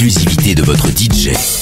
l'exclusivité de votre DJ.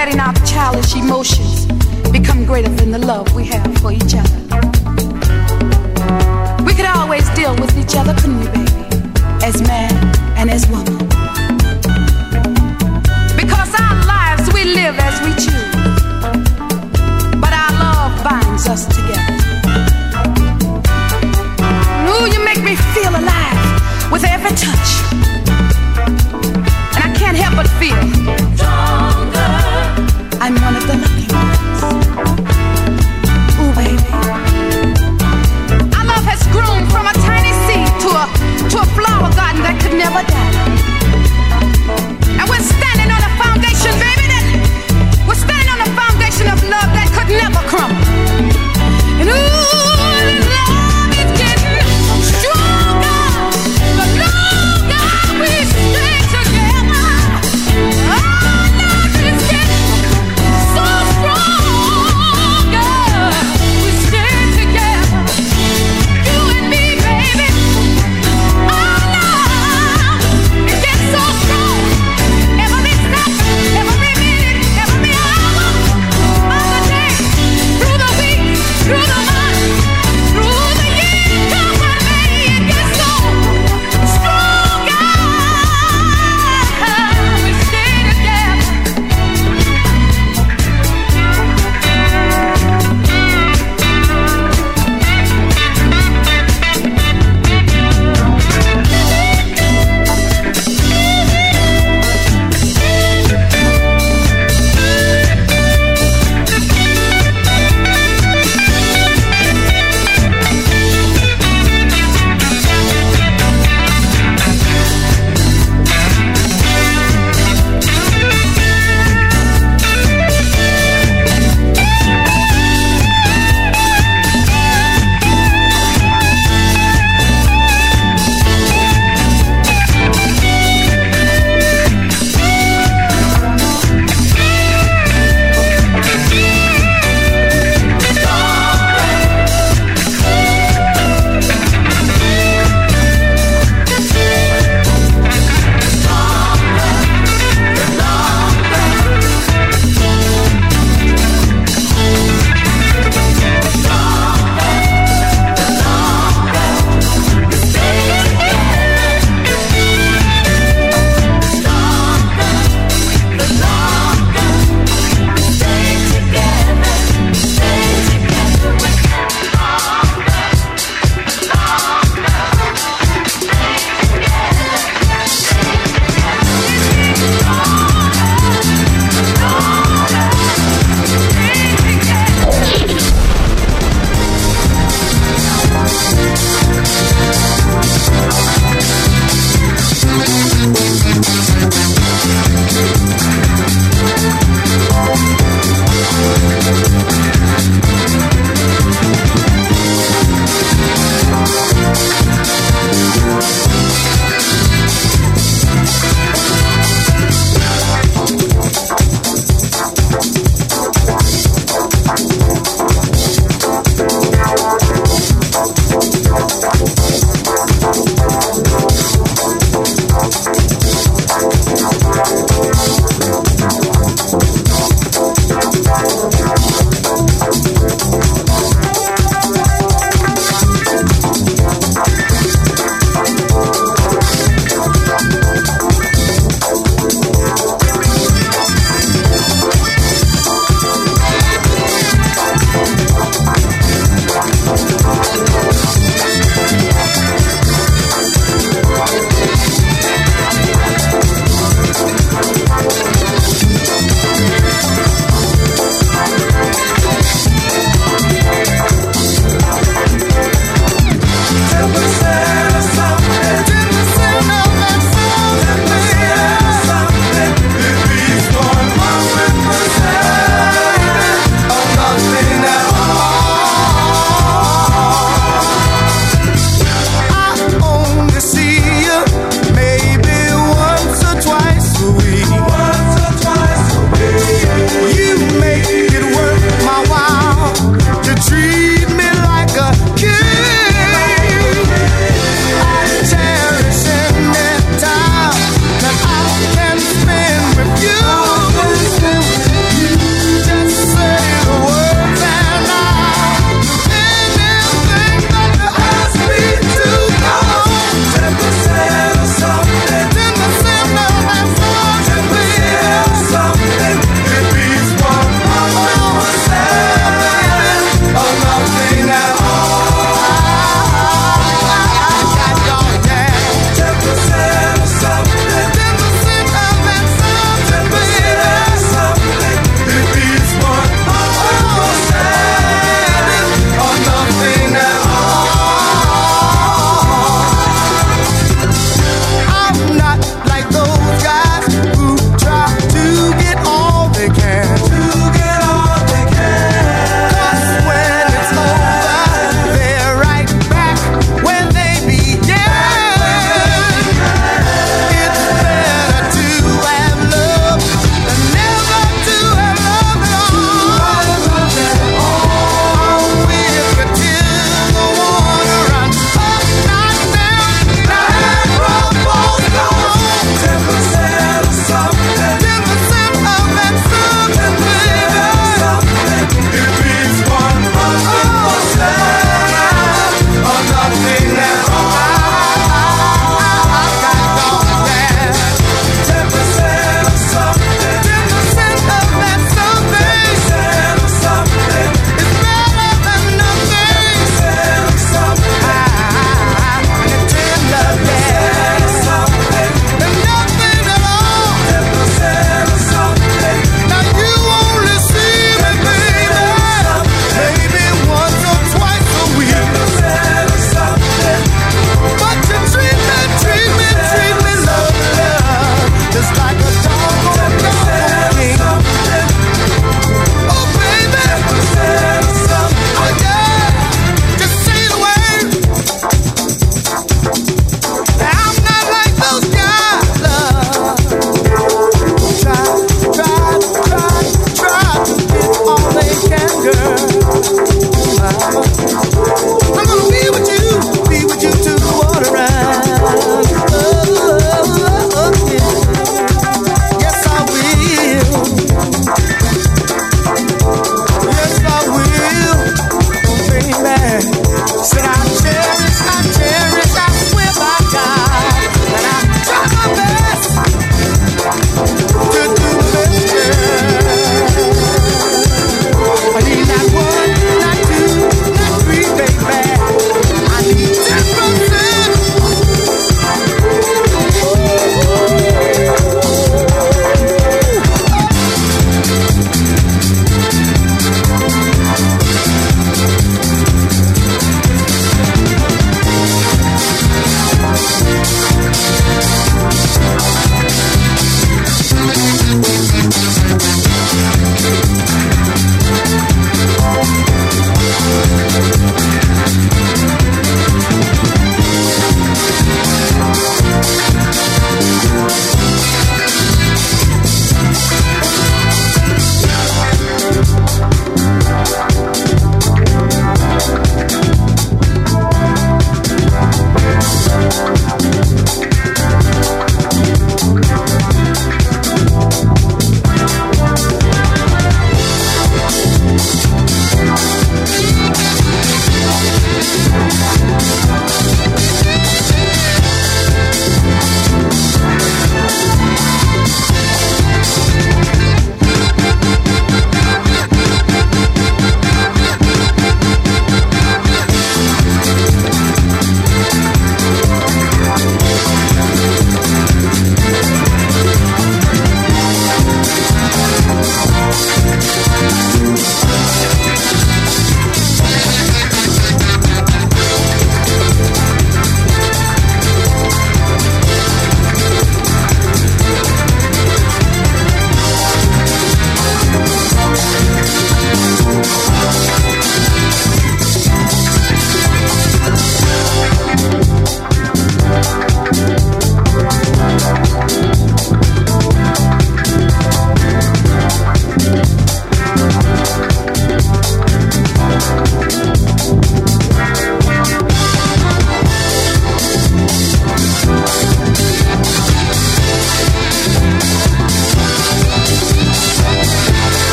letting our childish emotions become greater than the love we have for each other. We could always deal with each other, couldn't we, baby? As man and as woman. Because our lives we live as we choose. But our love binds us together. Ooh, you make me feel alive with every touch. And I can't help but feel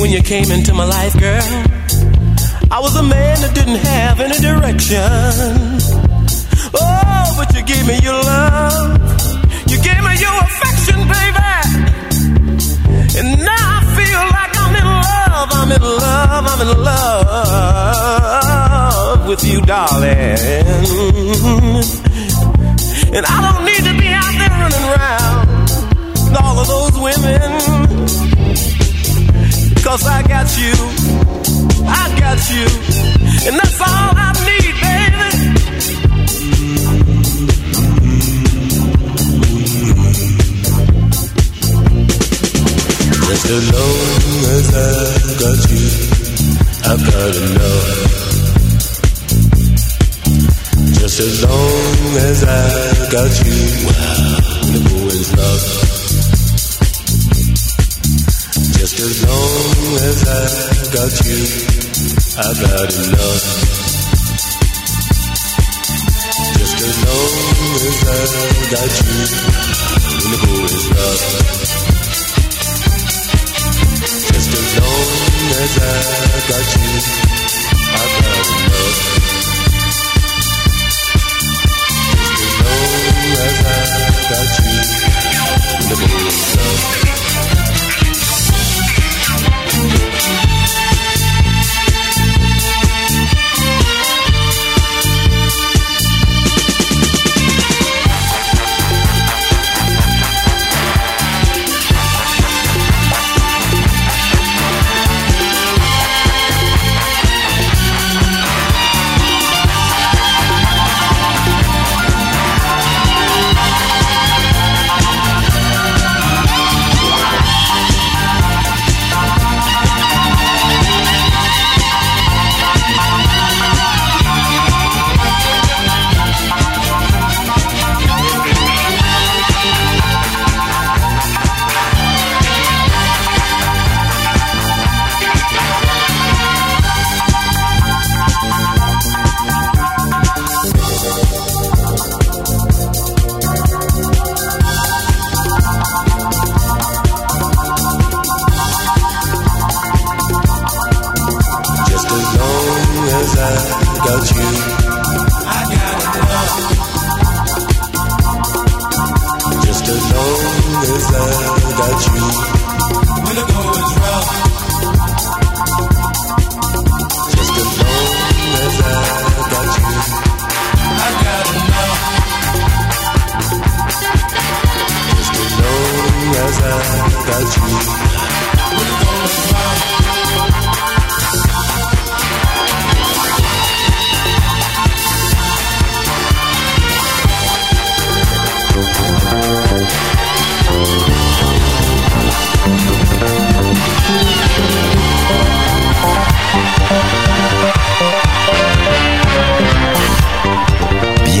When you came into my life, girl, I was a man that didn't have any direction. Oh, but you gave me your love. You gave me your affection, baby. And now I feel like I'm in love. I'm in love. I'm in love with you, darling. And I don't need to be out there running around with all of those women. Cause I got you, I got you, and that's all I need, baby. Just as long as I got you, I've got enough. Just as long as I got you, wow, the boy is love. Just as long as I got you, I've got enough. Just as long as I got you, the boy's love. Just as long as I got you, I've got enough. Just as long as I got you, the boy's love.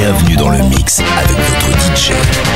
Bienvenue dans le mix avec votre DJ.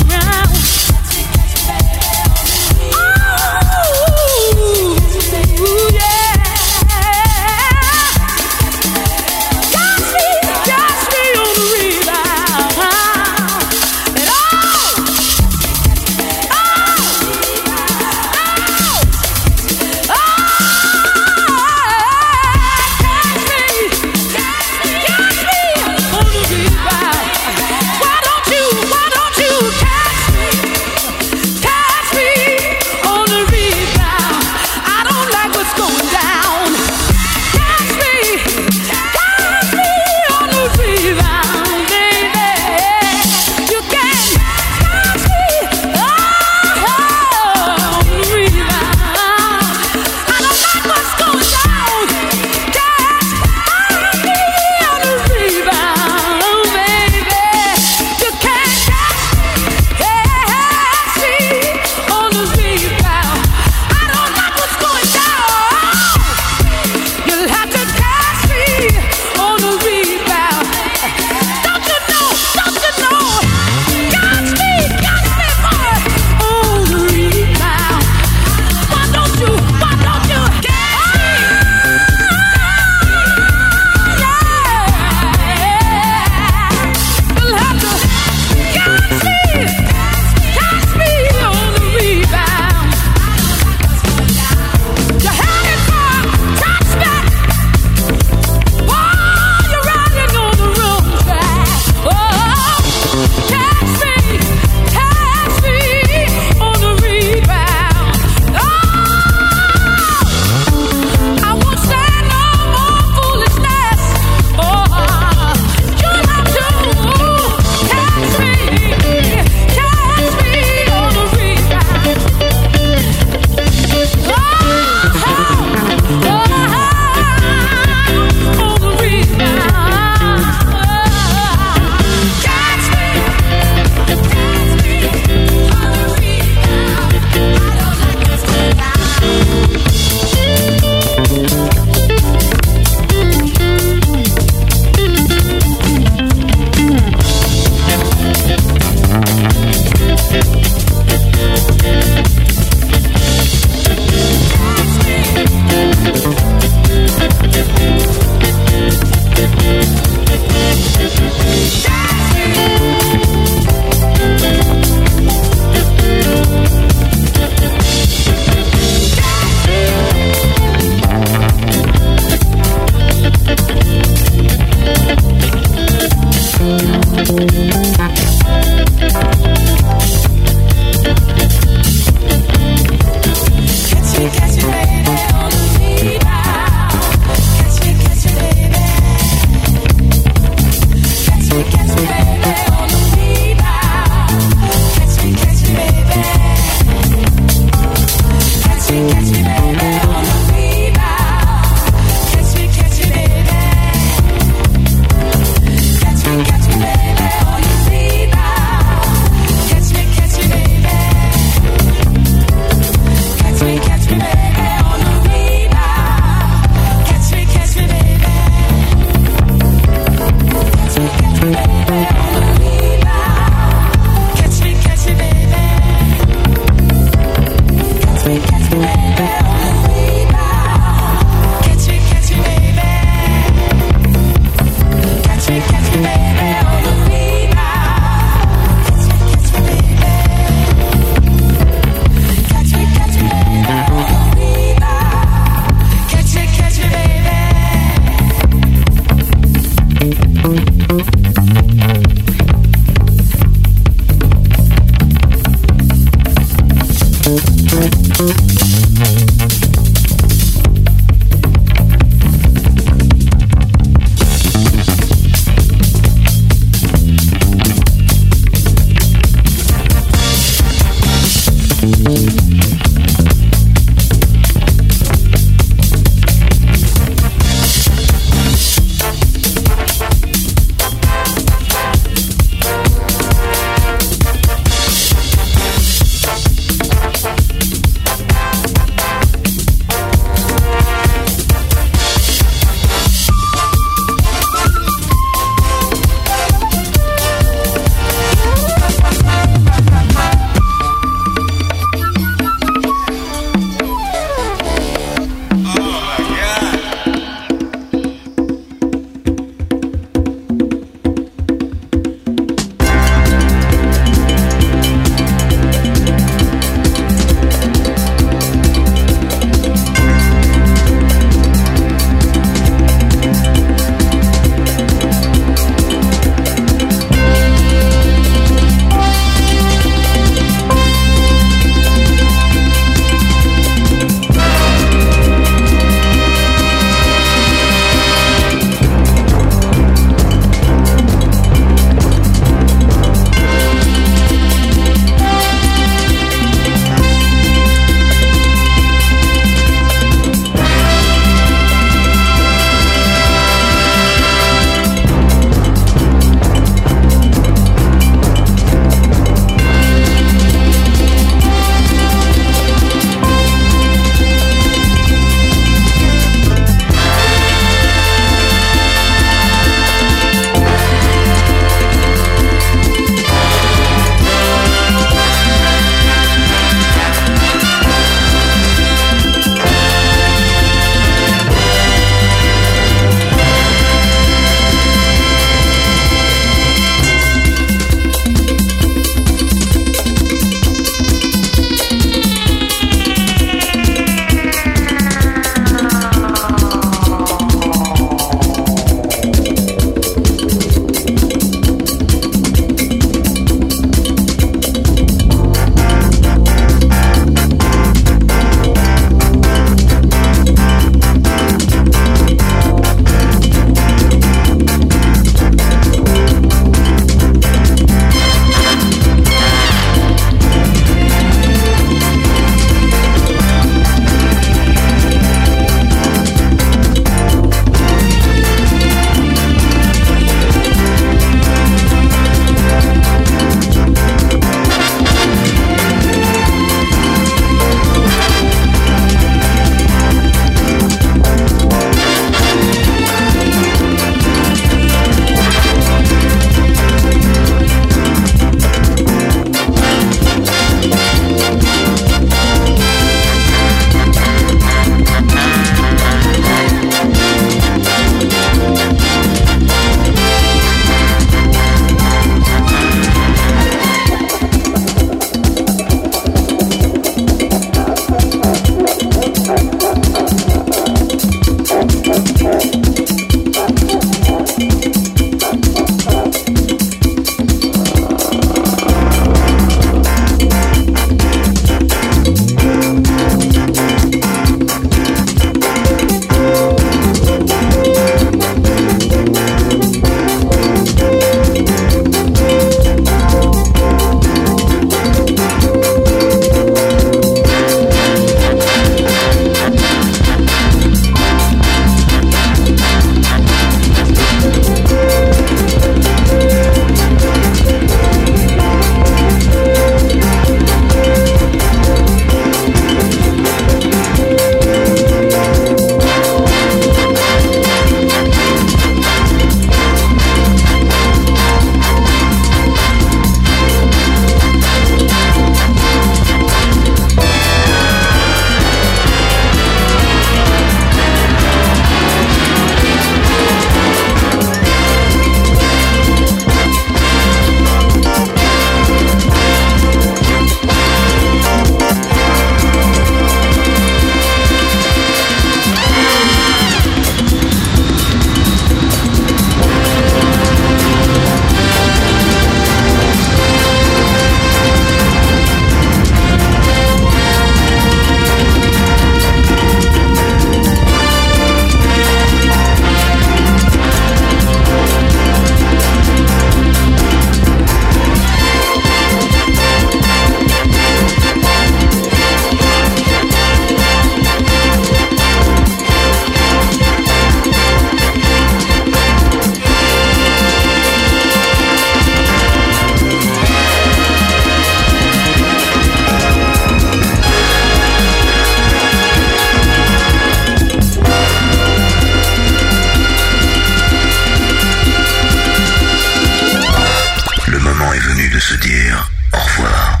De se dire au revoir.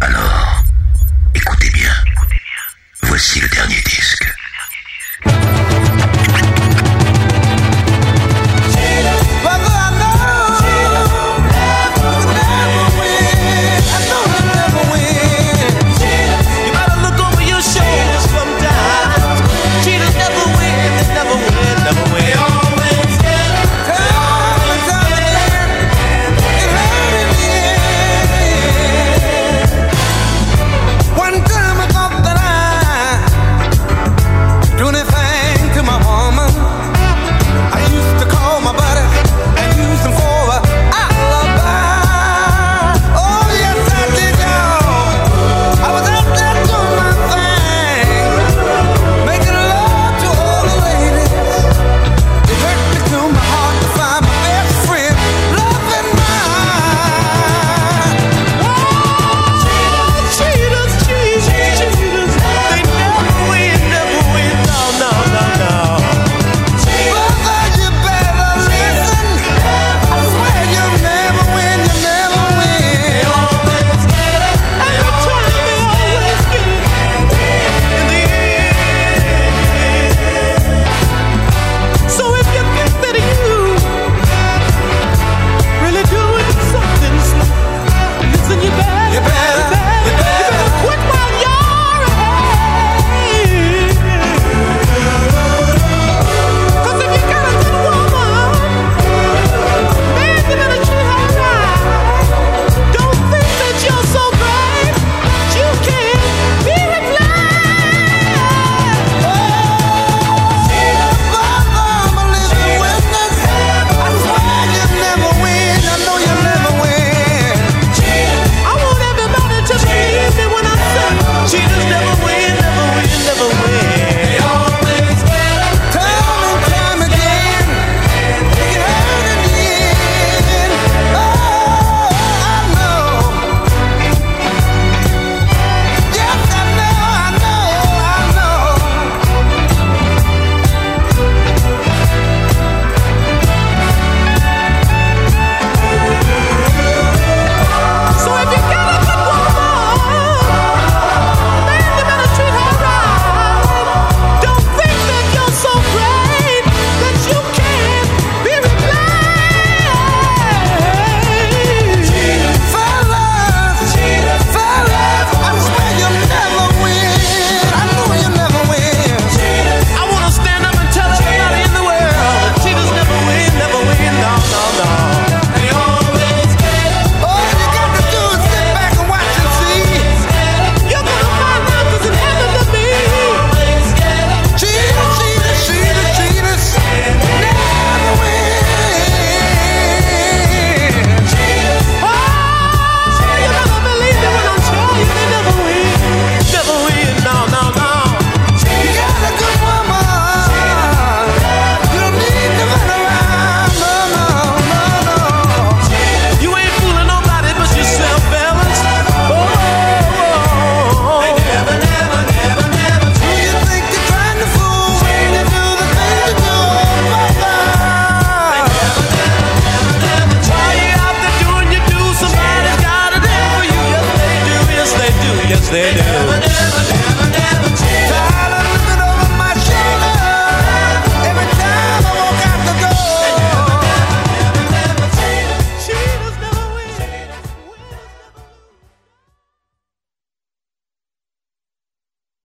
Alors, écoutez bien. Voici le dernier disque.